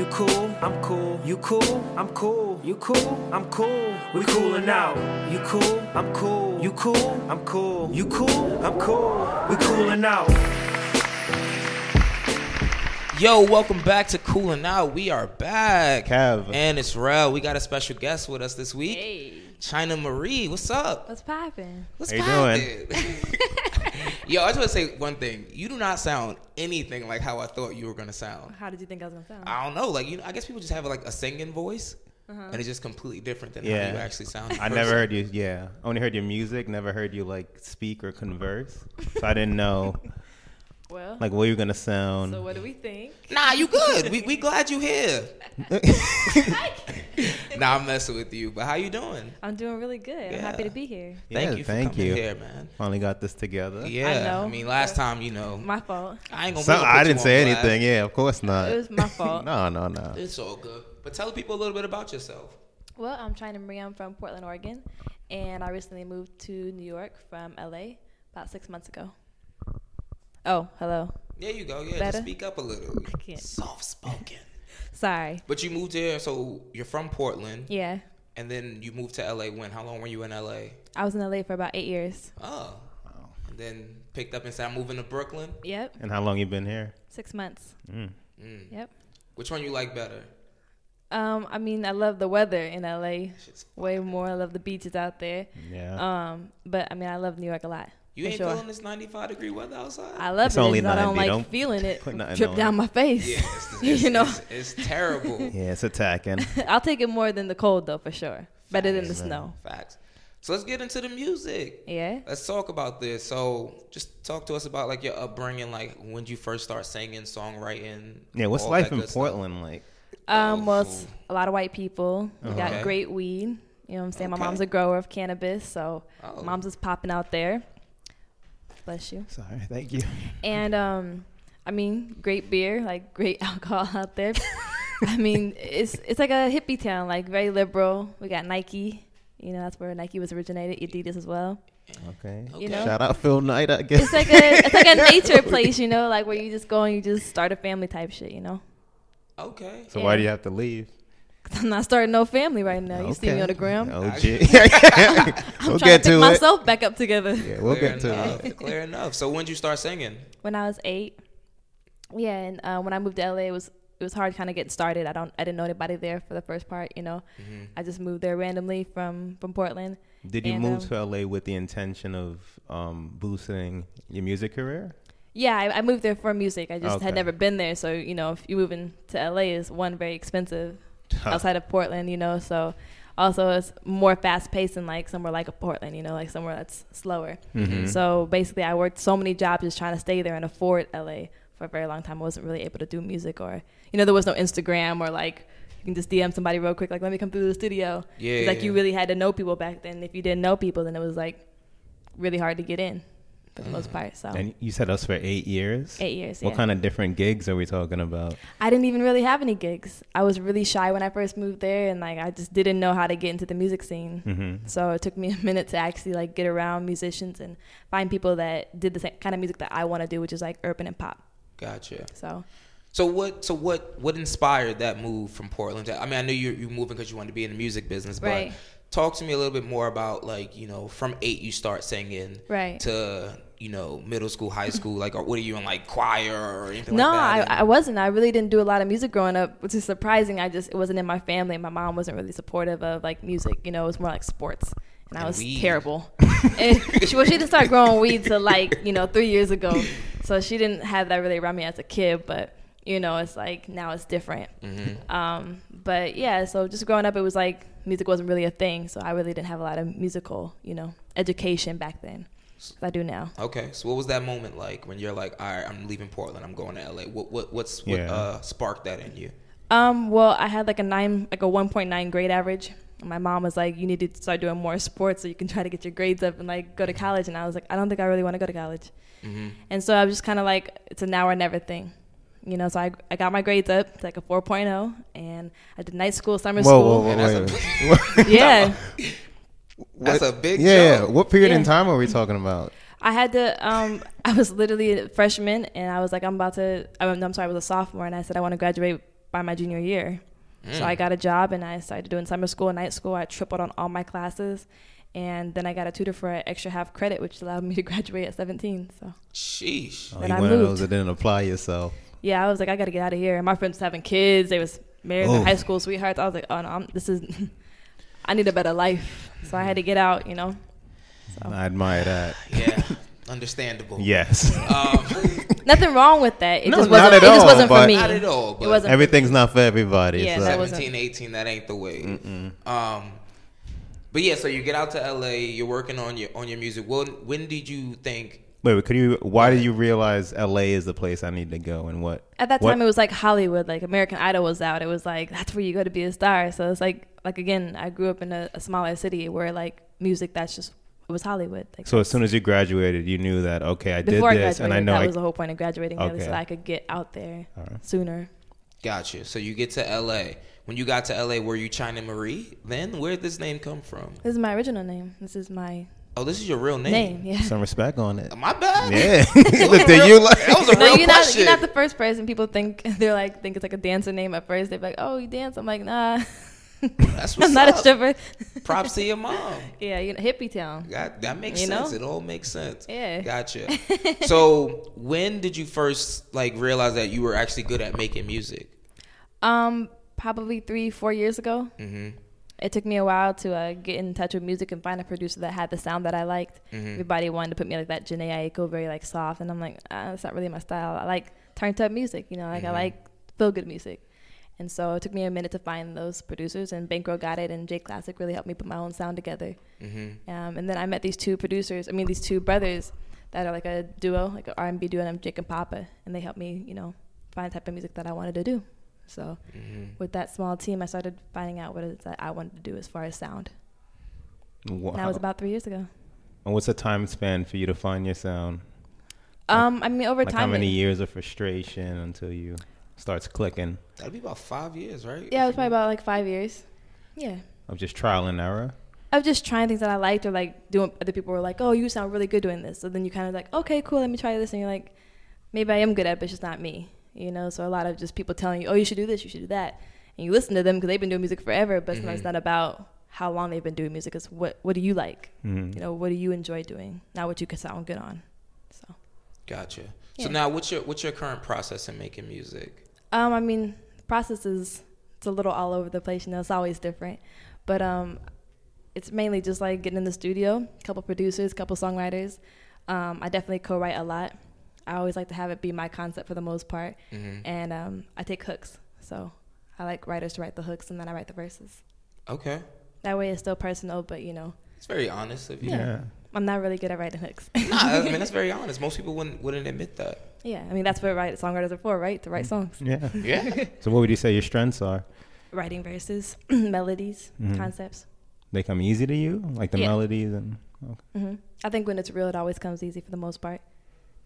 You cool, I'm cool. You cool, I'm cool. You cool, I'm cool. We coolin' out. You cool, I'm cool. You cool, I'm cool. You cool, I'm cool. We coolin' out. Yo, welcome back to Coolin' Out. We are back. Kev. And it's Rel. We got a special guest with us this week. Hey, China Marie. What's up? what's poppin'? What's How you poppin'? Yo, I just want to say one thing. You do not sound anything like how I thought you were gonna sound. How did you think I was gonna sound? I don't know. Like you, know, I guess people just have like a singing voice, uh-huh. and it's just completely different than how Yeah. you actually sound. I person. never heard you. Yeah, only heard your music. Never heard you like speak or converse. So I didn't know well, like what are you're gonna sound. so what do we think? Nah, you good. we we glad you here. nah, I'm messing with you. But how you doing? I'm doing really good. I'm happy to be here. Thank Yeah, you for thank coming you. here, man. Finally got this together. Yeah, know. I mean, last time, you know, My fault. I ain't gonna. So, we I didn't say blast. anything. Yeah, of course not. It was my fault. no, no, no. It's all good. But tell people a little bit about yourself. Well, I'm China Marie. I'm from Portland, Oregon, and I recently moved to New York from LA about six months ago. Oh, hello. There you go. Yeah, Better? just speak up a little. can't. Soft spoken. Sorry. But you moved here, so you're from Portland, Yeah, and then you moved to LA. When? How long were you in LA? I was in LA for about eight years. Oh, and then picked up and started moving to Brooklyn. Yep, And how long you been here? six months. Mm. Yep. Which one you like better? Um, I mean, I love the weather in LA way more. I love the beaches out there. Yeah. Um, but I mean, I love New York a lot. You ain't sure. feeling this 95 degree weather outside? I love It's it. only it's just I don't 90, like don't feeling it put drip down it. my face. yeah, it's, it's, you know, it's, it's terrible. yeah, it's attacking. I'll take it more than the cold though, for sure. Better than the Facts. snow. Facts. So let's get into the music. Yeah. Let's talk about this. So, just talk to us about like your upbringing, like when did you first start singing, songwriting. Yeah, what's life in good stuff? Portland like? Um, well, it's a lot of white people. We got Okay. great weed. You know what I'm saying? Okay. My mom's a grower of cannabis, so Oh. mom's is popping out there. Bless you. Sorry, thank you. And um, I mean, great beer, like great alcohol out there. I mean, it's it's like a hippie town, like very liberal. We got Nike. You know, that's where Nike was originated. Adidas as well. Okay. You know? Shout out Phil Knight, I guess. It's like a it's like a nature place, you know, like where you just go and you just start a family type shit, you know. Okay. so why do you have to leave? 'Cause I'm not starting no family right now. You see me on the gram. Oh, I- gee. I'm we'll trying get to pick to myself back up together. Yeah, we'll Clear get to it. Clear enough. So when did you start singing? When I was eight, yeah, and uh, when I moved to LA, it was it was hard kind of getting started. I don't I didn't know anybody there for the first part, you know. Mm-hmm. I just moved there randomly from from Portland. Did you And, move um, to LA with the intention of um, boosting your music career? Yeah, I, I moved there for music. I just Okay. had never been there, so you know, if you move into LA, is one very expensive outside of Portland, you know. So also it's more fast paced than like somewhere like a Portland, you know, like somewhere that's slower. Mm-hmm. So basically, I worked so many jobs just trying to stay there and afford LA for a very long time. I wasn't really able to do music, or you know, there was no Instagram or like you can just DM somebody real quick, like let me come through the studio. Yeah, like you really had to know people back then. If you didn't know people, then it was like really hard to get in for the most part. So And you said us for eight years. eight years. What yeah. kind of different gigs are we talking about? I didn't even really have any gigs. I was really shy when I first moved there, and like I just didn't know how to get into the music scene. Mm-hmm. So it took me a minute to actually like get around musicians and find people that did the same kind of music that I want to do, which is like urban and pop. Gotcha. So So what? So what? What inspired that move from Portland? To, I mean, I knew you you moving because you wanted to be in the music business, but Right. Talk to me a little bit more about like you know from eight you start singing Right. to you know, middle school, high school? Like, or what are you in like choir or anything No, like that? I, I wasn't. I really didn't do a lot of music growing up, which is surprising. I just it wasn't in my family. My mom wasn't really supportive of like music. You know, it was more like sports, and I was weed. terrible. and she, well, she didn't start growing weed till like you know three years ago, so she didn't have that really around me as a kid. But you know, it's like now it's different. Mm-hmm. Um, but yeah, so just growing up, it was like music wasn't really a thing, so I really didn't have a lot of musical, you know, education back then. I do now. Okay, so what was that moment like when you're like, all right, I'm leaving Portland, I'm going to LA? What what what's what Yeah. uh, sparked that in you? Um, well, I had like a nine, like a 1.9 grade average. And my mom was like, "You need to start doing more sports so you can try to get your grades up and like go to college." And I was like, "I don't think I really want to go to college." Mm-hmm. And so I was just kind of like, "It's a now or never thing," you know. So I, I got my grades up to like a 4.0, and I did night school, summer Whoa, school. whoa, whoa, And that's wait, wait. Yeah, That's a big yeah, yeah. jump. What period in time are we talking about? I had to. Um, I was literally a freshman, and I was like, "I'm about to." I'm, I'm sorry, I was a sophomore, and I said I want to graduate by my junior year. So I got a job and I started doing summer school and night school. I tripled on all my classes. And then I got a tutor for an extra half credit, which allowed me to graduate at 17. So, Sheesh. Oh, you I one of those that didn't apply yourself. Yeah, I was like, I got to get out of here. And my friends was having kids. They was married, Oof. high school sweethearts. I was like, oh, no, I'm, this is, I need a better life. So I had to get out, you know. So. I admire that. Yeah, understandable. Yes. Um, Nothing wrong with that. It No, just not wasn't, at it just wasn't for me. Not at all, It wasn't. Everything's not for everybody. Yeah, so. 17, 18, that ain't the way. Um, but yeah, so you get out to LA, you're working on your on your music. When when did you think? Wait, wait, could you? Why did you realize LA is the place I need to go, and what? At that what- time, it was like Hollywood. Like American Idol was out. It was like that's where you go to be a star. So it's like like again, I grew up in a, a smaller city where like music. That's just it was Hollywood. Like So as soon as you graduated, you knew that okay, I did before I this, and I know that I. was the whole point of graduating, really, Okay. so that I could get out there Alright. sooner. Gotcha. So you get to LA. When you got to LA, were you China Marie? Then where did this name come from? This is my original name. This is my Oh, this is your real name. name. Yeah. some respect on it. My bad. Yeah, looked at you like That was a No, real you're not. question. You're not the first person. People think they're like think it's like a dancer name at first. They're like, "Oh, you dance." I'm like, "Nah, That's what's I'm not up. a stripper." Props to your mom. yeah, you know, hippie town. That, that makes You know? sense. It all makes sense. Yeah. Gotcha. so when did you first like realize that you were actually good at making music? Um, probably three, four years ago. Mm-hmm. It took me a while to uh, get in touch with music and find a producer that had the sound that I liked. Mhm. Everybody wanted to put me like that Jhené Aiko, very like soft, and I'm like, ah, that's not really my style. I like turned up music, you know, like Mhm. I like feel good music. And so it took me a minute to find those producers, and Bankroll got it, and J Classic really helped me put my own sound together. Mm-hmm. Um, and then I met these two producers, I mean these two brothers that are like a duo, like an R&B duo, and I'm Jake and Papa, and they helped me, you know, find the type of music that I wanted to do. So Mm-hmm. with that small team, I started finding out what it is that I wanted to do as far as sound. wow. And that was about three years ago. And what's the time span for you to find your sound? Um, I mean, over time Like how many it- years of frustration until you starts clicking That'd be about five years, right? yeah, it was probably about like five years. Yeah, of just trial and error? of just trying things that I liked, or like doing. Other people were like, "Oh, you sound really good doing this." So then you kind of like, "Okay, cool, let me try this," and you're like, "Maybe I am good at, it, but it's just not me." You know, so a lot of just people telling you, "Oh, you should do this, you should do that," and you listen to them because they've been doing music forever. But sometimes it's not about how long they've been doing music. It's what what do you like? Mhm. You know, what do you enjoy doing? Not what you can sound good on. So. Gotcha. Yeah. So now, what's your what's your current process in making music? Um, I mean, the process is it's a little all over the place. You know, it's always different, but um, it's mainly just like getting in the studio, a couple producers, a couple songwriters. Um, I definitely co-write a lot. I always like to have it be my concept for the most part, Mhm. and um, I take hooks. So I like writers to write the hooks, and then I write the verses. Okay, That way, it's still personal, but you know, it's very honest of you. Yeah. I'm not really good at writing hooks. Nah, I mean that's very honest. Most people wouldn't wouldn't admit that. yeah, I mean that's what write songwriters are for, right? To write songs, Yeah. Yeah. so what would you say your strengths are? writing verses, melodies, Mhm. concepts. They come easy to you, like the Yeah. melodies and. Okay. hmm I think when it's real, it always comes easy for the most part.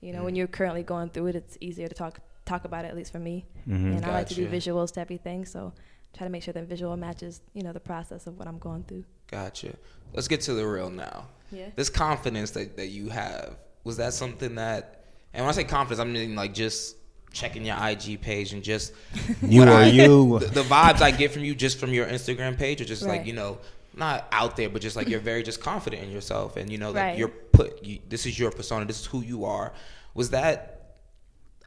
You know, when Mm. you're currently going through it, it's easier to talk talk about it at least for me. Mhm. And I like to do visuals to everything, so try to make sure that visual matches, you know, the process of what I'm going through. Gotcha. Let's get to the real now. Yeah. This confidence that, that you have was that something that? And when I say confidence, I mean like just checking your IG page and just You what are I- you. The, the vibes I get from you just from your Instagram page, or just like you know not out there, but just like you're very just confident in yourself, and you know, like Right. you're put. You, this is your persona. This is who you are. Was that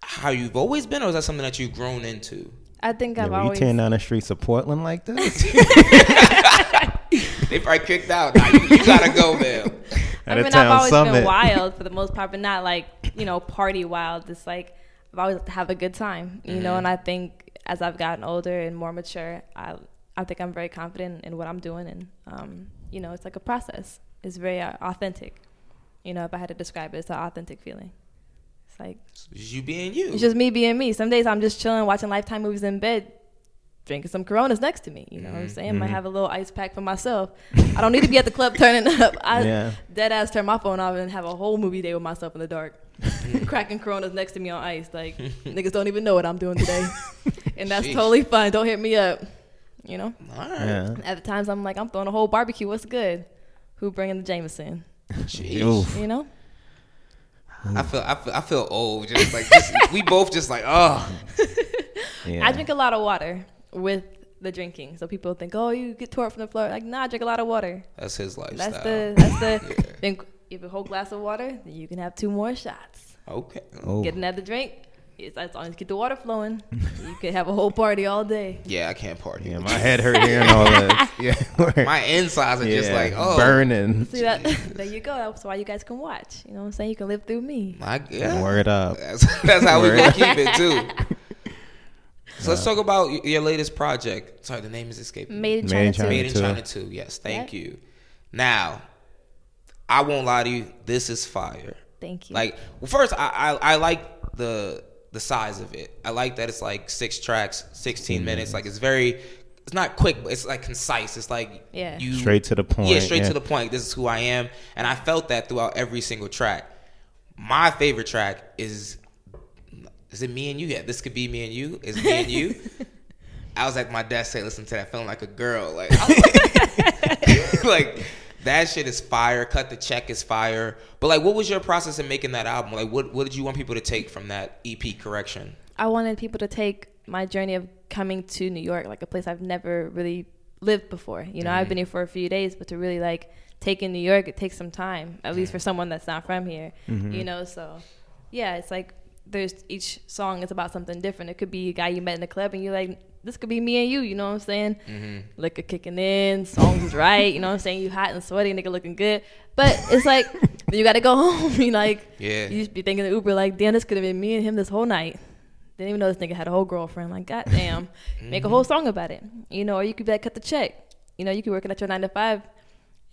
how you've always been, or is that something that you've grown into? I think I've Yeah, were you always. tearing down the streets of Portland like this? They probably kicked out. Nah, you, you gotta go, man. I mean, I've always summit. been wild for the most part, but not like you know party wild. It's like I've always have a good time, you know. Mm-hmm. And I think as I've gotten older and more mature, I I think I'm very confident in what I'm doing, and um, you know, it's like a process. It's very uh, authentic. You know, if I had to describe it, it's an authentic feeling. It's like It's you being you. it's just me being me. Some days I'm just chilling, watching Lifetime movies in bed, drinking some Coronas next to me. You know what I'm saying? Might have a little ice pack for myself. I don't need to be at the club turning up. I Yeah. dead ass turn my phone off and have a whole movie day with myself in the dark, cracking Coronas next to me on ice. Like niggas don't even know what I'm doing today, and that's totally fine. Don't hit me up. You know. All right. yeah. At the times I'm like I'm throwing a whole barbecue. What's good? Who bringing the Jameson? Jeez. You know. I feel I feel I feel old. Just like just, we both just like oh Yeah. I drink a lot of water with the drinking. So people think, oh, you get tore up from the floor. Like, nah, I drink a lot of water. that's his lifestyle. That's the that's the. Then if a whole glass of water, then you can have two more shots. okay. Oh. Get another drink. It's, as long as you get the water flowing, you can have a whole party all day. Yeah, I can't party. Yeah, my head hurt hearing all this. Yeah. My insides are just like oh burning. See that? there you go. That's why you guys can watch. You know what I'm saying? You can live through me. My yeah. Word up. That's, that's how we Word. gonna keep it too. So let's talk about your latest project. Sorry, the name is escaping. Made in Made China, in too. China. Made in too. China too. Yes, thank Yep. you. Now, I won't lie to you. This is fire. Thank you. Like, well, first, I, I I like the the size of it. I like that it's like six tracks, sixteen mm-hmm. minutes. Like, it's very. It's not quick, but it's like concise. It's like Yeah. you Straight to the point, Yeah, straight yeah. to the point. This is who I am, and I felt that throughout every single track. My favorite track is is it me and you? Yeah, this could be me and you. Is me and you. I was at my desk saying, listen to that, feeling like a girl. Like, I was like, like, that shit is fire. Cut the check is fire. But like, what was your process in making that album? Like, what what did you want people to take from that EP correction? I wanted people to take my journey of coming to New York, like a place I've never really lived before. You know, I've mm-hmm. been here for a few days, but to really like take in New York, it takes some time, at least for someone that's not from here. Mm-hmm. You know, so yeah, it's like there's each song is about something different. It could be a guy you met in the club and you're like, this could be me and you, you know what I'm saying? Mm-hmm. Liquor kicking in, songs is right, you know what I'm saying? You hot and sweaty, nigga looking good. But it's like, you gotta go home. You like, Yeah. you just be thinking the Uber like, damn, this could have been me and him this whole night. Didn't even know this nigga had a whole girlfriend. Like, goddamn, make a whole song about it. You know, or you could be like, cut the check. You know, you could work it at your nine to five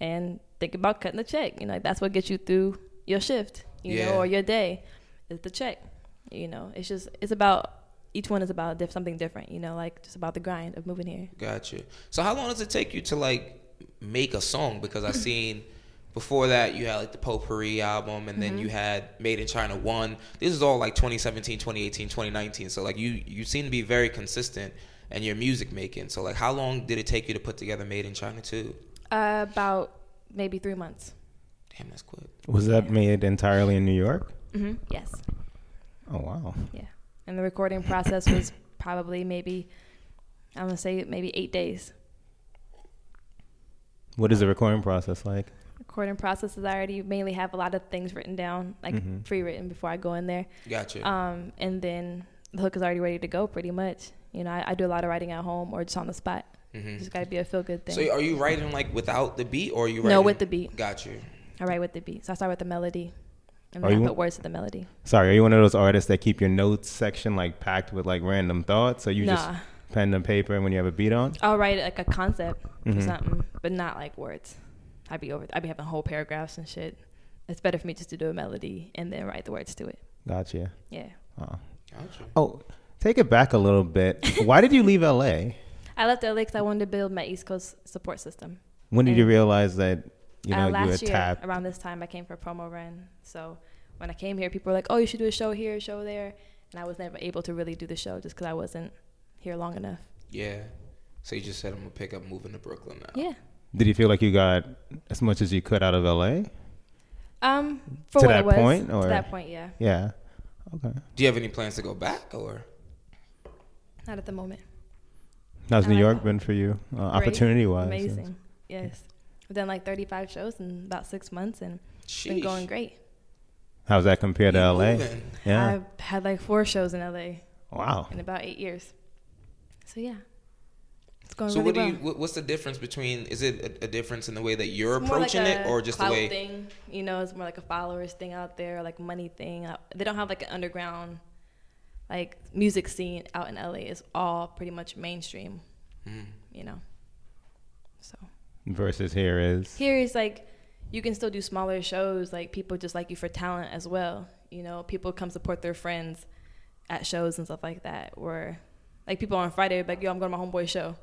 and think about cutting the check. You know, that's what gets you through your shift. You Yeah. know, or your day is the check. You know, it's just it's about each one is about diff- something different. You know, like just about the grind of moving here. Gotcha. So how long does it take you to like make a song? Because I seen before that you had like the Potpourri album and then you had Made in China 1. This is all like 2017, 2018, 2019. So like you you seem to be very consistent in your music making. So like how long did it take you to put together Made in China 2? Uh, about maybe three months. Damn, that's quick. Was that made entirely in New York? hmm Yes. Oh wow. Yeah. And the recording process was probably maybe, I'm going to say maybe eight days. What is the recording process like? Recording process is I already mainly have a lot of things written down, like pre written before I go in there. Gotcha. Um, and then the hook is already ready to go pretty much. You know, I, I do a lot of writing at home or just on the spot. Just got to be a feel good thing. so are you writing like without the beat or are you writing? No, with the beat. Got you. I write with the beat. So I start with the melody and Are then you- put words to the melody. Sorry, are you one of those artists that keep your notes section like packed with like random thoughts, or you just pen and paper when you have a beat on? I'll write like a concept Mm-hmm. or something, but not like words. I'd be over. I'd be having whole paragraphs and shit. It's better for me just to do a melody and then write the words to it. Gotcha. Yeah. Oh. Gotcha. oh, take it back a little bit. Why did you leave LA? I left LA because I wanted to build my East Coast support system. When did you realize that you know uh, you last year tapped? around this time, I came for a promo run. So when I came here, people were like, "Oh, you should do a show here, a show there," and I was never able to really do the show just because I wasn't here long enough. Yeah. So you just said I'm gonna pick up moving to Brooklyn now. Yeah. Did you feel like you got as much as you could out of LA? Um, for To what that it was, point, or- to that point, yeah. Yeah. Okay. Do you have any plans to go back or? Not at the moment. How's New York that. been for you, uh, opportunity wise? Amazing. Yes. I've done like 35 shows in about six months and it's been going great. How's that compared to LA? moving. Yeah. I've had like four shows in LA wow. in about eight years. So yeah, it's going So really what do well. you? What's the difference between? Is it a, a difference in the way that you're It's more like approaching it, or just the way? thing? You know, it's more like a followers thing out there, like money thing. Uh, They don't have like an underground, like music scene out in LA. It's all pretty much mainstream. Mm. You know, so Versus here is. here is like you can still do smaller shows. Like people just like you for talent as well. You know, people come support their friends at shows and stuff like that. Where like people on Friday, like yo, I'm going to my homeboy show.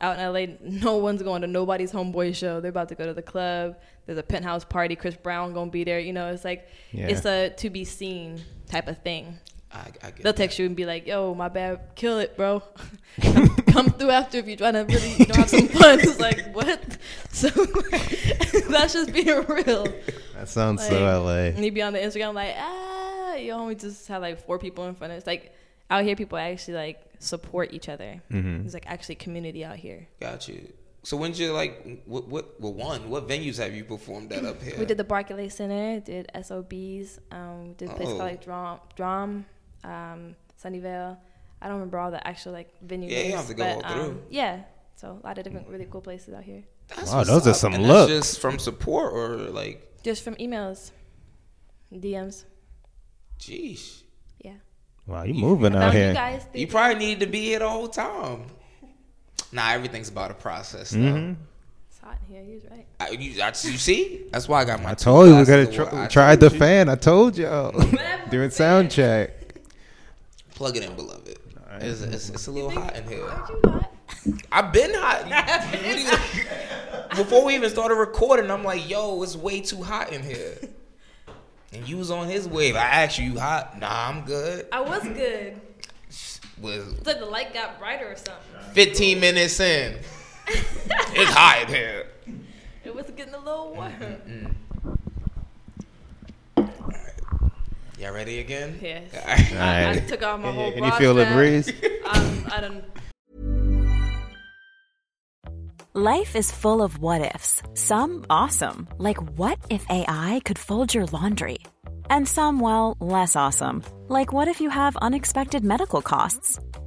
Out in LA, no one's going to nobody's homeboy show. They're about to go to the club. There's a penthouse party. Chris Brown gonna be there. You know, it's like Yeah. it's a to be seen type of thing. I, I get They'll that. text you and be like, "Yo, my bad, kill it, bro. come, come through after if you're trying to really you know, have some fun." It's like what? So that's just being real. That sounds Like, so LA. And you be on the Instagram like, ah, you only just have like four people in front of us. Like out here, people actually like support each other. Mm-hmm. There's like actually community out here. Got you. So when's your like? What? What? Well, one. What venues have you performed at up here? We did the Barclay Center, did SOBs, um, did a place Oh. called like Drum, Drum, um, Sunnyvale. I don't remember all the actual like venues. Yeah, you names, have to go but, all through. Um, yeah, so a lot of different really cool places out here. That's Wow, what's those are some and looks. Just from support or like, Just from emails, DMs. geesh. Yeah. Wow, you moving I out here. you guys. You probably needed to be here the whole time. Nah, everything's about a process. though. Mhm. It's hot in here. He was right. I, you, I, you see? That's why I got my. I two told you we gotta of tr- water. I try the you. fan. I told y'all. Doing sound check. Plug it in, beloved. It's, it's, it's a little hot in here. Hot? I've been hot. You- you really- Before we even started recording, I'm like, yo, it's way too hot in here. And you was on his wave. I asked you, you hot? Nah, I'm good. I was good. Was It's like the light got brighter or something. 15 minutes in. it's hot in here. It was getting a little warm. Y'all ready again? Yes. All I, I took off my And, whole and you feel the strap. breeze? Um, I don't. Life is full of what ifs. Some awesome, like what if AI could fold your laundry? And some, well, less awesome, like what if you have unexpected medical costs?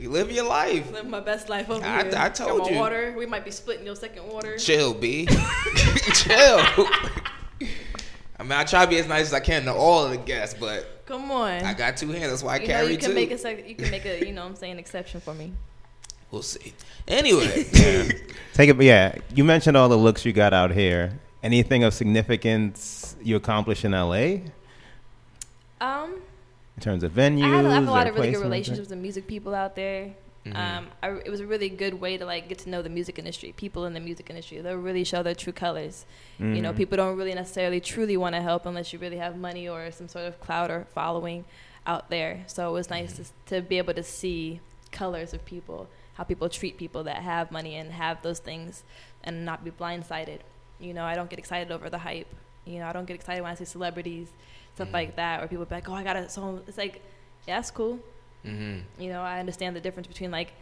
You live your life. Live my best life over I- here. I Got told my you. water. We might be splitting your second water. Chill, B. Chill. I mean, I try to be as nice as I can to all of the guests, but Come on. I got two hands. That's why I you know, carry you can two. make a sec- you can make a you know what I'm saying exception for me. We'll see. Anyway, Take it. Yeah, you mentioned all the looks you got out here. Anything of significance you accomplished in LA? Um, in terms of venues? I had, I have a lot of really good relationships with music people out there. Mhm. Um, I, it was a really good way to like get to know the music industry, people in the music industry. They'll really show their true colors. You know, Mhm. people don't really necessarily truly want to help unless you really have money or some sort of clout or following out there. So it was nice to, to be able to see colors of people, how people treat people that have money and have those things, and not be blindsided. You know, I don't get excited over the hype. You know, I don't get excited when I see celebrities, stuff Mhm. like that, or people be like, "Oh, I got it." So it's like, yeah, that's cool. Mm-hmm. You know, I understand the difference between like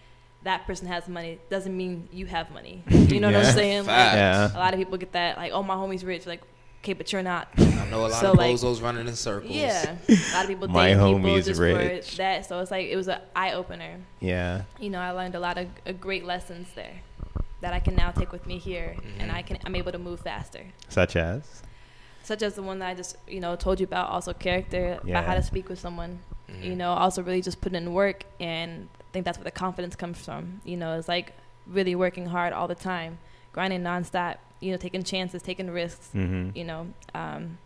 that person has money doesn't mean you have money. You know what I'm saying? Like, Yeah. a lot of people get that like, oh, my homie's rich. Like, okay, but you're not. I know a lot So, of like- bozos running in circles. Yeah, a lot of people think My people homie's just rich. for that. So it's like it was an eye opener. Yeah. You know, I learned a lot of uh, great lessons there that I can now take with me here, and Mhm. I can I'm able to move faster. Such as. Such as the one that I just you know told you about, also character about how to speak with someone. Mhm. You know, also really just putting in work, and I think that's where the confidence comes from. You know, it's like really working hard all the time, grinding nonstop. You know, taking chances, taking risks. Mm-hmm. You know, um,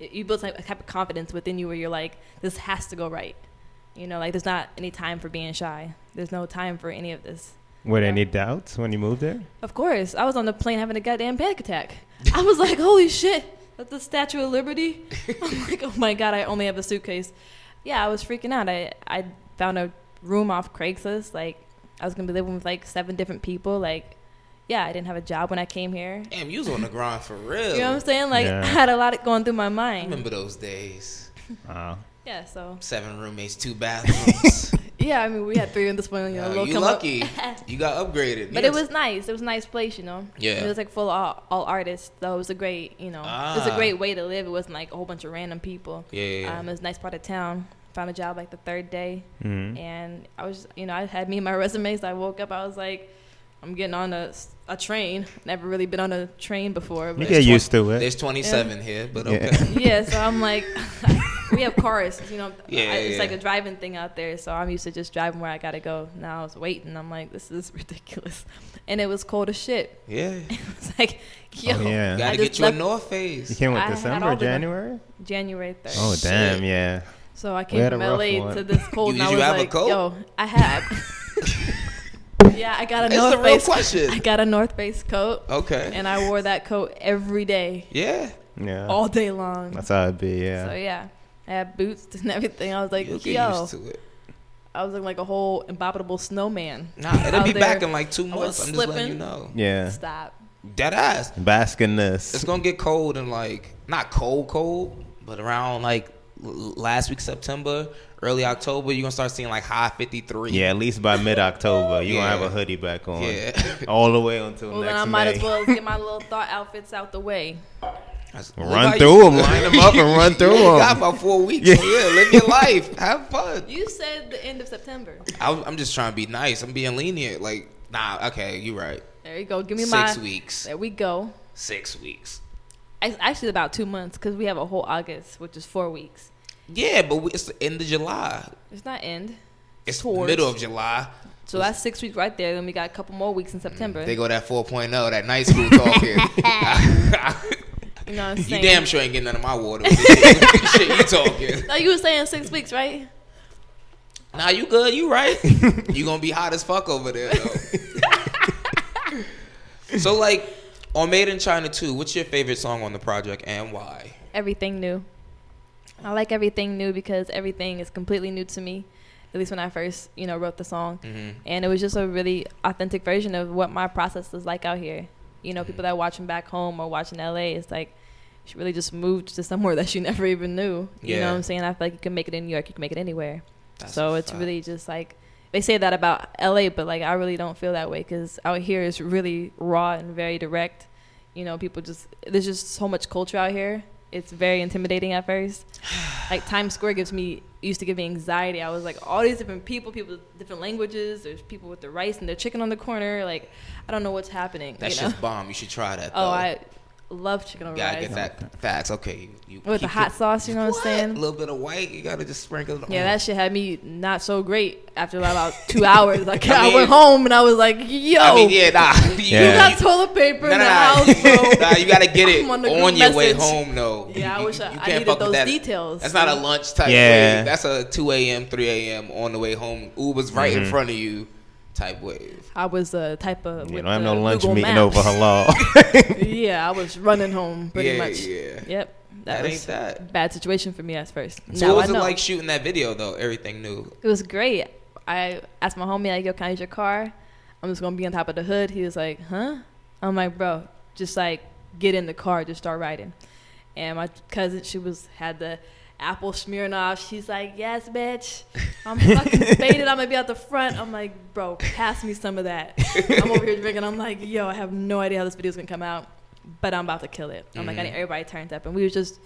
y- you build a type of confidence within you where you're like, this has to go right. You know, like there's not any time for being shy. There's no time for any of this. Were there any doubts when you moved there? Of course, I was on the plane having a goddamn panic attack. I was like, holy shit, that's the Statue of Liberty. I'm like, oh my god, I only have a suitcase. Yeah, I was freaking out. I I found a room off Craigslist. Like, I was gonna be living with like seven different people. Like, yeah, I didn't have a job when I came here. Damn, you was on the grind for real. You know what I'm saying? Like, Yeah. I had a lot going through my I mind. remember those days. Wow. Yeah, so Seven roommates, two bathrooms. Yeah, I mean, we had three in this one. You know, Uh, you come lucky. you got upgraded. But Yes. it was nice. It was a nice place, you know. Yeah. It was like full of all, all artists. So it was a great, you know, it was a Ah. great way to live. It wasn't like a whole bunch of random people. Yeah, yeah, yeah. Um, it was a nice part of town. Found a job like the third day, Mm-hmm. and I was, you know, I had me and my resume. So I woke up. I was like, I'm getting on a, a train. Never really been on a train before. You But get used to it. There's 27 here, but Yeah. okay. yeah, so I'm like, we have cars, you know. Yeah, I, it's yeah. like a driving thing out there, so I'm used to just driving where I gotta go. Now I was waiting. I'm like, this is ridiculous, and it was cold as shit. Yeah. It's like, oh, yo, Oh, yeah. Gotta get just you a North Face. You came with I December, all or the- January? January 3rd. Oh, Shit. damn, yeah. So I came had from LA one. to this cold, You- and I you was have a like, coat? yo, I had. yeah, I got a It's North the real Face. question. I got a North Face coat, Okay. and I wore that coat every day, yeah. Yeah. all day long. That's how it'd be, yeah. So yeah, I had boots and everything. I was like, You'll yo, used to it. I was looking like a whole abominable snowman. Nah, it'll be there. back in like two months. I'm just letting you know. yeah. Stop. Dead ass. Bask in this. It's gonna get cold and like not cold, cold, but around like last week September, early October, you're gonna start seeing like high 53. Yeah, at least by mid October, you're Yeah. gonna have a hoodie back on. Yeah. All the way until Well, next then I might May. as well get my little thought outfits out the way. That's- live Run through them, line them up, and run through them. got them. about four weeks. Yeah. So yeah, live your life. Have fun. You said the end of September. I, I'm just trying to be nice. I'm being lenient. Like, nah, okay, you're right. There you go. Give me my. Six weeks. There we go. Six weeks. It's actually about two months because we have a whole August, which is four weeks. Yeah, but we, it's the end of July. It's not end. It's Towards. middle of July. So that's six weeks right there. Then we got a couple more weeks in September. They go that 4.0, that night school talking. you know what I'm you saying? damn sure ain't getting none of my water. shit you talking. No, you were saying six weeks, right? Nah, you good. You right. you gonna be hot as fuck over there though. so like on Made in China 2, what's your favorite song on the project and why? Everything new. I like everything new because everything is completely new to me. At least when I first, you know, wrote the song, Mhm. and it was just a really authentic version of what my process is like out here. You know, people that are watching back home or watching LA, it's like she really just moved to somewhere that she never even knew. You know what I'm saying? I feel like you can make it in New York, you can make it anywhere. That's so it's fact. really just like they say that about LA, but like I really don't feel that way because out here is really raw and very direct. You know, people just there's just so much culture out here. It's very intimidating at first. Like Times Square gives me used to give me anxiety. I was like all these different people, people with different languages. There's people with the rice and their chicken on the corner. Like I don't know what's happening. That's you know? just bomb. You should try that. Oh, though. I love chicken over gotta rice. get that facts. Okay, you, you With the hot it- sauce, you know what I'm saying? A little bit of white, you gotta just sprinkle it on. Yeah, that shit had me not so great after about two hours. Like I I, went home and I was like, "Yo, I mean, yeah, nah. You, you Yeah. got toilet paper Nah, in the nah, house, bro." nah, you gotta get it I'm on, on the group your way home, though. Yeah, I You- wish I- you I needed those that. details. That's not a lunch type Yeah. wave. That's a 2 a.m., 3 a.m. on the way home. Uber's right Mm-hmm. in front of you type wave. I was a type of You don't have no lunch Google meeting Maps. over halal. yeah, I was running home pretty Yeah, much. yeah. Yep. That was ain't that. Bad situation for me at first. So now what was I it like shooting that video, though? Everything new. It was great. I asked my homie, like, yo, can I use your car? I'm just gonna be on top of the hood. He was like, huh? I'm like, bro, just like get in the car, just start riding. And my cousin, she was had the apple Smirnoff. She's like, yes, bitch. I'm fucking faded. I'm gonna be out the front. I'm like, bro, pass me some of that. I'm over here drinking. I'm like, yo, I have no idea how this video's gonna come out, but I'm about to kill it. I'm like, I need mm-hmm. everybody turned up, and we was just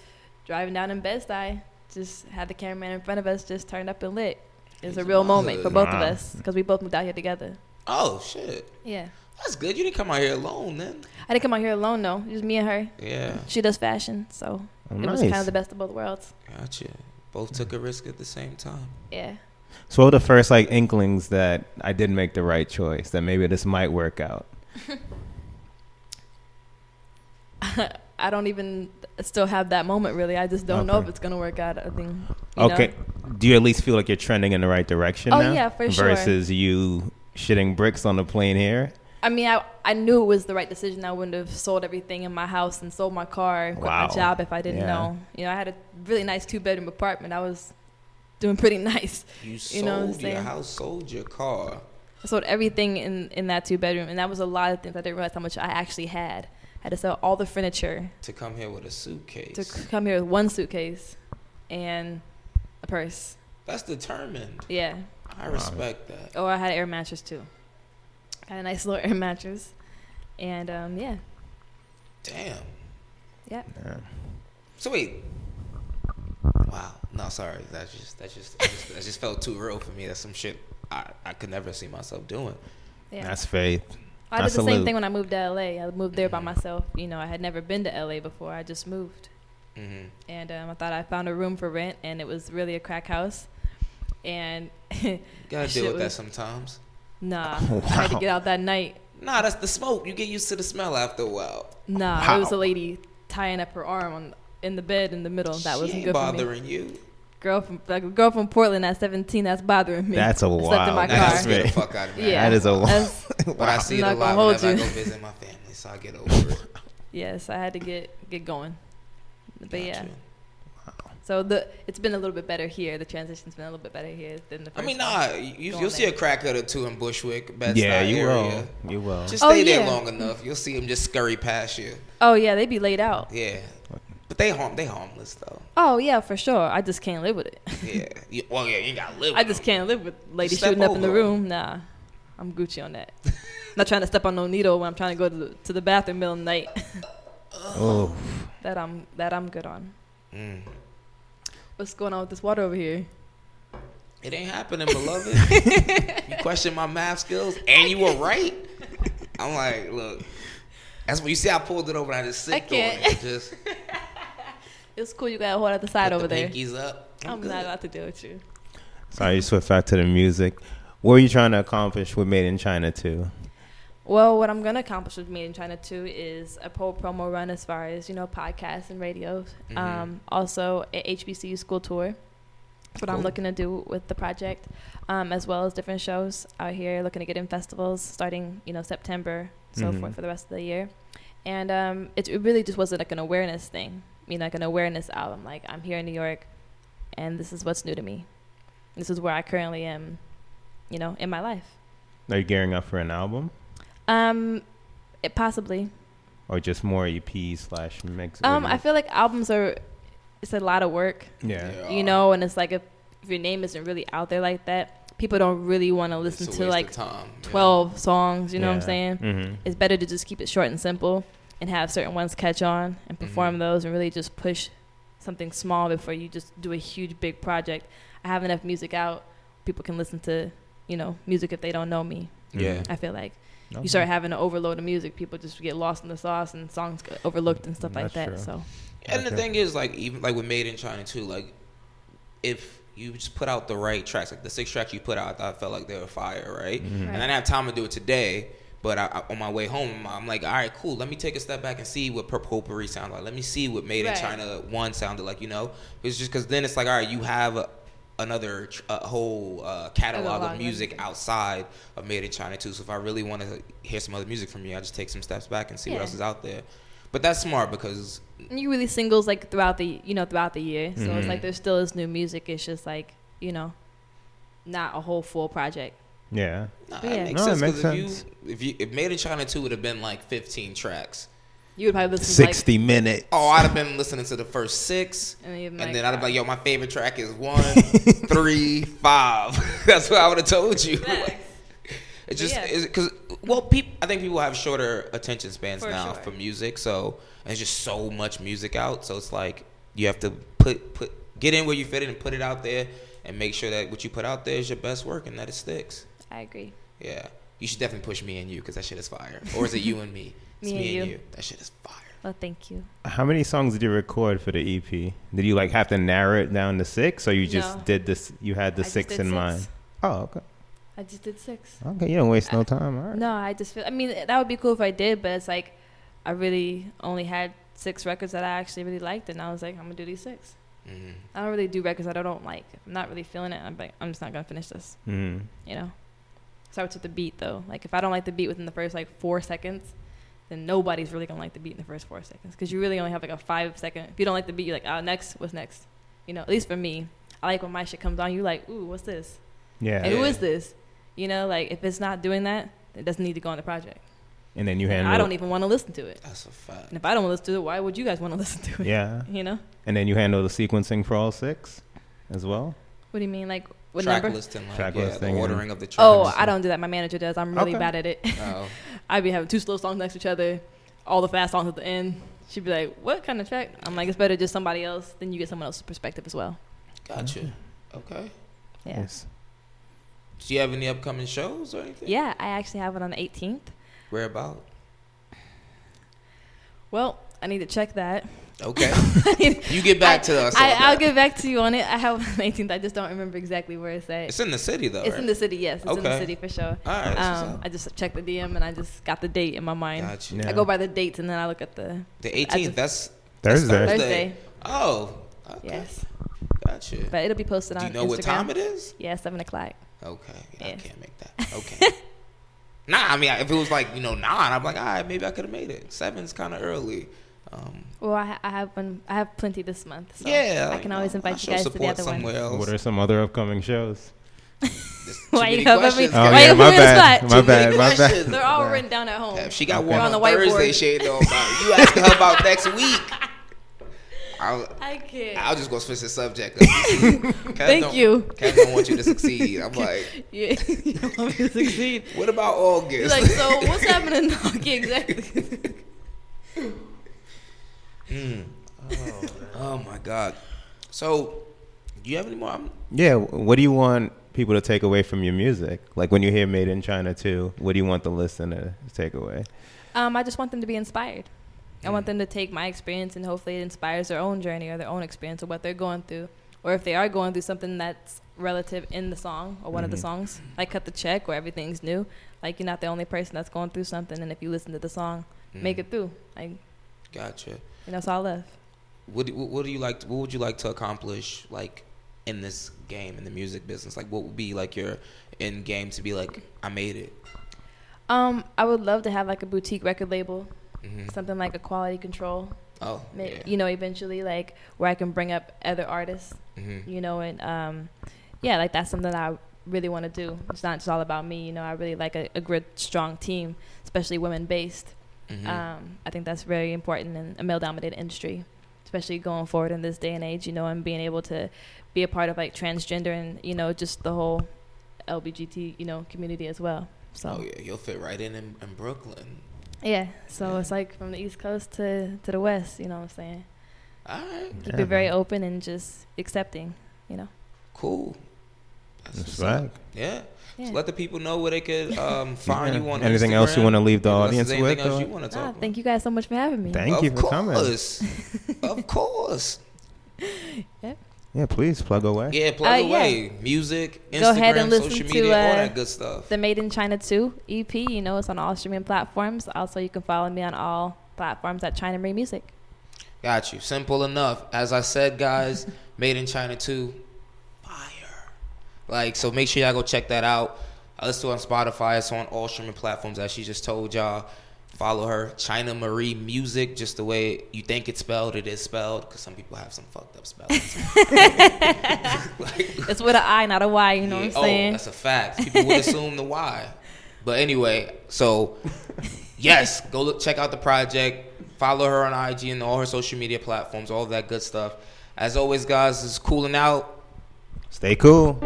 driving down in Bed Stuy. Just had the cameraman in front of us, just turned up and lit. It's a real moment for both of us because we both moved out here together. Oh, shit. Yeah. That's good. You didn't come out here alone, then. I didn't come out here alone though. Just me and her. Yeah. She does fashion, so Oh, it was kind of the best of both worlds. Gotcha. Both took a risk at the same time. Yeah. So what were the first like inklings that I did make the right choice? That maybe this might work out. I don't even still have that moment really. I just don't know if it's gonna work out. I think. Okay. know? Do you at least feel like you're trending in the right direction Oh, now? yeah, for sure. Versus you shitting bricks on the plane here. I mean, I I knew it was the right decision. I wouldn't have sold everything in my house and sold my car, quit Wow. my job if I didn't Yeah. know. You know, I had a really nice two bedroom apartment. I was doing pretty nice. You You sold know what I'm your house, sold your car. I sold everything in, in that two bedroom, and that was a lot of things. I didn't realize how much I actually had. I had to sell all the furniture to come here with a suitcase. to c- come here with one suitcase and a purse. That's determined. Yeah. I respect that. Oh, I had an air mattress too. I had a nice little air mattress, and um, yeah, Damn. yeah. So wait. Wow. No, sorry. That just that just that just, that just felt too real for me. That's some shit I, I could never see myself doing. yeah. That's faith. I did the salute. same thing when I moved to LA. I moved there by myself. You know, I had never been to LA before. I just moved, Mm-hmm. and um, I thought I found a room for rent, and it was really a crack house. And You gotta deal with that sometimes. nah, I had to get out that night. Nah, that's the smoke. You get used to the smell after a while. Nah, Wow. it was a lady tying up her arm on in the bed in the middle. That she wasn't ain't good for me. bothering you. Girl from like a girl from Portland at 17. That's bothering me. That's a I slept in wild- my That car. just scared the fuck out of me. Yeah, That is a wild- that's- But I see it I'm a lot gonna I go visit my family, so I get over it. yes, I had to get get going. But yeah, Gotcha. So the it's been a little bit better here. The transition's been a little bit better here than the. I mean, nah, you, you'll see a there. crackhead or two in Bushwick, Bed yeah, you area. will. You will. Just Oh, stay there yeah. long enough. You'll see them just scurry past you. Oh yeah, they be laid out. Yeah, but they harm. They harmless though. Oh yeah, for sure. I just can't live with it. Yeah. You, well, yeah, you gotta live. I just them. can't live with ladies shooting up in the over 'em. room. Nah, I'm Gucci on that. Not trying to step on no needle when I'm trying to go to the, to the bathroom middle of the night. Oh, that I'm that I'm good on. Mm. What's going on with this water over here? It ain't happening, beloved. you question my math skills, and you were right. I'm like, look. That's when you see I pulled it over and I just I sipped on it. Just It's cool. You got a hold at the side over the there. pinkies up. I'm, I'm not about to deal with you. sorry, you switch back to the music. What were you trying to accomplish with Made in China too? Well, what I'm gonna accomplish with Made in China too is a pro promo run as far as you know podcasts and radios. Mhm. Um, also, a HBCU school tour. That's what I'm looking to do with the project, um, as well as different shows out here. Looking to get in festivals starting you know September, so Mhm. forth for the rest of the year. And um, it, it really just wasn't like an awareness thing. You know, like an awareness album. Like I'm here in New York, and this is what's new to me. This is where I currently am. You know, in my life. Are you gearing up for an album Um, it possibly. or just more EP slash mix? Um, I feel like albums are it's a lot of work, yeah. Yeah. you know, and it's like if, if your name isn't really out there like that, people don't really want to listen to like of time. yeah. 12 songs, you know what I'm saying? Mm-hmm. It's better to just keep it short and simple and have certain ones catch on and perform Mhm. those and really just push something small before you just do a huge big project. I have enough music out. People can listen to, you know, music if they don't know me. Yeah. I feel like. You start having an overload of music, people just get lost in the sauce and songs get overlooked and stuff like That's that. true. So And the thing is, like even like with Made in China too, like if you just put out the right tracks, like the six tracks you put out, I, felt like they were fire, right? Mm-hmm. And I didn't have time to do it today, but I, I- on my way home, I'm like, all right, cool. Let me take a step back and see what Purple Potpourri sounded like. Let me see what Made Right. in China one sounded like. You know, it's just because then it's like, all right, you have a, another tr- a whole uh, catalog Catalog, of music everything. outside of Made in China too. So if I really want to hear some other music from you, I just take some steps back and see what else is out there. But that's smart because And you release singles like throughout the you know throughout the year. So Mm-hmm. it's like there still is new music. It's just like you know, not a whole full project. Yeah. Nah, Yeah. it makes No, it sense makes because if sense. you if you if Made in China two would have been like fifteen tracks. You would probably listen to like, 60 minutes. Oh, I'd have been listening to the first six, And then and, like, then I'd be like, "Yo, my favorite track is one, three, five. That's what I would have told you. Facts. It's just yeah. because well, people. I think people have shorter attention spans For now sure. for music, so and there's just so much music out. So it's like you have to put put get in where you fit in and put it out there, and make sure that what you put out there is your best work and that it sticks. I agree. Yeah, you should definitely push me and you because that shit is fire. Or is it you and me? It's Me and you. That shit is fire. Well, thank you. How many songs did you record for the EP? Did you like have to narrow it down to six, or you just No. did this? You had the I just six did in six. mind. Oh, okay. I just did six. Okay, you don't waste no time. All right. No, I just feel. I mean, that would be cool if I did, but it's like I really only had six records that I actually really liked, and I was like, I'm gonna do these six. hmm I don't really do records that I don't like. If I'm not really feeling it. I'm like, I'm just not gonna finish this. Mm. You know. Starts with the beat though. Like if I don't like the beat within the first like four seconds, then nobody's really gonna like the beat in the first four seconds because you really only have like a five second. If you don't like the beat, you're like, oh, next, what's next? You know, at least for me, I like when my shit comes on. You're like, ooh, what's this? Yeah. And who Yeah. is this? You know, like if it's not doing that, it doesn't need to go on the project. And then you handle. I don't even want to listen to it. That's a fact. And if I don't want to listen to it, why would you guys want to listen to it? Yeah. You know? And then you handle the sequencing for all six, as well. What do you mean? Like what track number? listing, like Track yeah, listing the and- ordering of the tracks. Oh, I don't do that. My manager does. I'm really Okay. bad at it. Oh, I'd be having two slow songs next to each other, all the fast songs at the end. She'd be like, "What kind of track?" I'm like, "It's better just somebody else. Then you get someone else's perspective as well." gotcha. Okay. Yeah. Yes. Do you have any upcoming shows or anything? Yeah, I actually have it on the 18th. Where about? Well, I need to check that. Okay. you get back to us. on I, I'll that. get back to you on it. I have on the 18th. I just don't remember exactly where it's at. It's in the city though. It's right? in the city. Yes, it's in the city for sure. All right. Um. I just checked the DM and I just got the date in my mind. Gotcha. Yeah. I go by the dates and then I look at the The 18th. just- That's that's Thursday. Thursday. Oh. Okay. Yes, Gotcha. but it'll be posted on Do on you know Instagram. what time it is? Yeah, seven o'clock. Okay. I Yeah. can't make that. Okay. nah, I mean, if it was like you know nine, I'm like, all right, maybe I could have made it. Seven's kind of early. Um, Well, I, I have one. I have plenty this month. So yeah, I can you always invite I'll you guys to the other one. else. What are some other upcoming shows? Why many you helping me? questions. Oh, Why yeah, my put me on the bad. My bad. My bad. They're all written down at home. If she got Okay. one On on, the whiteboard. Thursday, she ain't know about. it. You asking her about next week? I'll, I can't. I'll just go switch the subject. Thank you. Kev don't want you to succeed. I'm like, Yeah, you don't want me to succeed. what about August? You're like, so what's happening? okay, exactly. Mm. oh my god. So, do you have any more? I'm, Yeah. What do you want people to take away from your music? Like when you hear "Made in China" too, what do you want the listener to take away? Um, I just want them to be inspired. I want mm. them to take my experience and hopefully it inspires their own journey or their own experience of what they're going through. Or if they are going through something that's relative in the song or one of the mm-hmm. songs, like Cut the Check where everything's new. Like you're not the only person that's going through something and if you listen to the song, make mm. it through. Like, Gotcha. Know, that's all I left. What do, what do you like? What would you like to accomplish, like in this game in the music business? Like, what would be like your end game to be like? I made it. Um, I would love to have like a boutique record label, hmm something like a quality control. Oh, Maybe, yeah. You know, eventually, like where I can bring up other artists. hmm You know, and um, yeah, like that's something that I really want to do. It's not just all about me. You know, I really like a, a good, strong team, especially women based. Hmm Um, I think that's very important in a male dominated industry, especially going forward in this day and age. You know, and being able to be a part of like transgender and you know just the whole LBGT you know community as well. So Oh yeah, you'll fit right in in, in Brooklyn. yeah, so it's like from the East Coast to to the West. You know what I'm saying? All right, Keep Yeah, it very man. open and just accepting. You know. cool. That's right. Yeah. Yeah. So let the people know where they could um, find Yeah. you on Anything else you wanna leave the Unless audience anything with, else you want to Ah, talk about. thank you guys so much for having me. Thank of you for coming. course. of course. Yeah, Yeah, please plug away. Yeah, plug Uh, yeah. away. Music, Instagram, Go ahead and listen social to, media, all uh, that good stuff. The Made in China 2 EP, you know, it's on all streaming platforms. Also, you can follow me on all platforms at China Marie Music. Got you. Simple enough. As I said, guys, Made in China 2, fire. Like, so make sure y'all go check that out. I listen to it on Spotify. It's on all streaming platforms, as she just told y'all. Follow her, China Marie Music, just the way you think it's spelled, it is spelled, because some people have some fucked up spellings. like, It's with an I, not a Y, you know yeah, what I'm oh, saying? Oh, that's a fact. People would assume the Y. But anyway, so yes, go look, check out the project. Follow her on IG and all her social media platforms, all that good stuff. As always, guys, this is cooling out. Stay cool.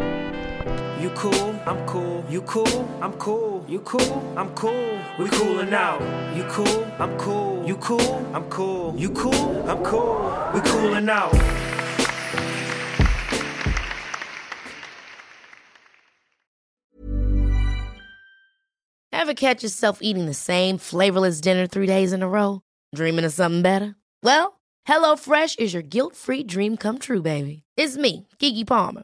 You cool, I'm cool. You cool, I'm cool. You cool, I'm cool. We coolin' out. You cool, I'm cool. You cool, I'm cool. You cool, I'm cool. We coolin' out. Ever catch yourself eating the same flavorless dinner three days in a row? Dreaming of something better? Well, HelloFresh is your guilt free dream come true, baby. It's me, Keke Palmer.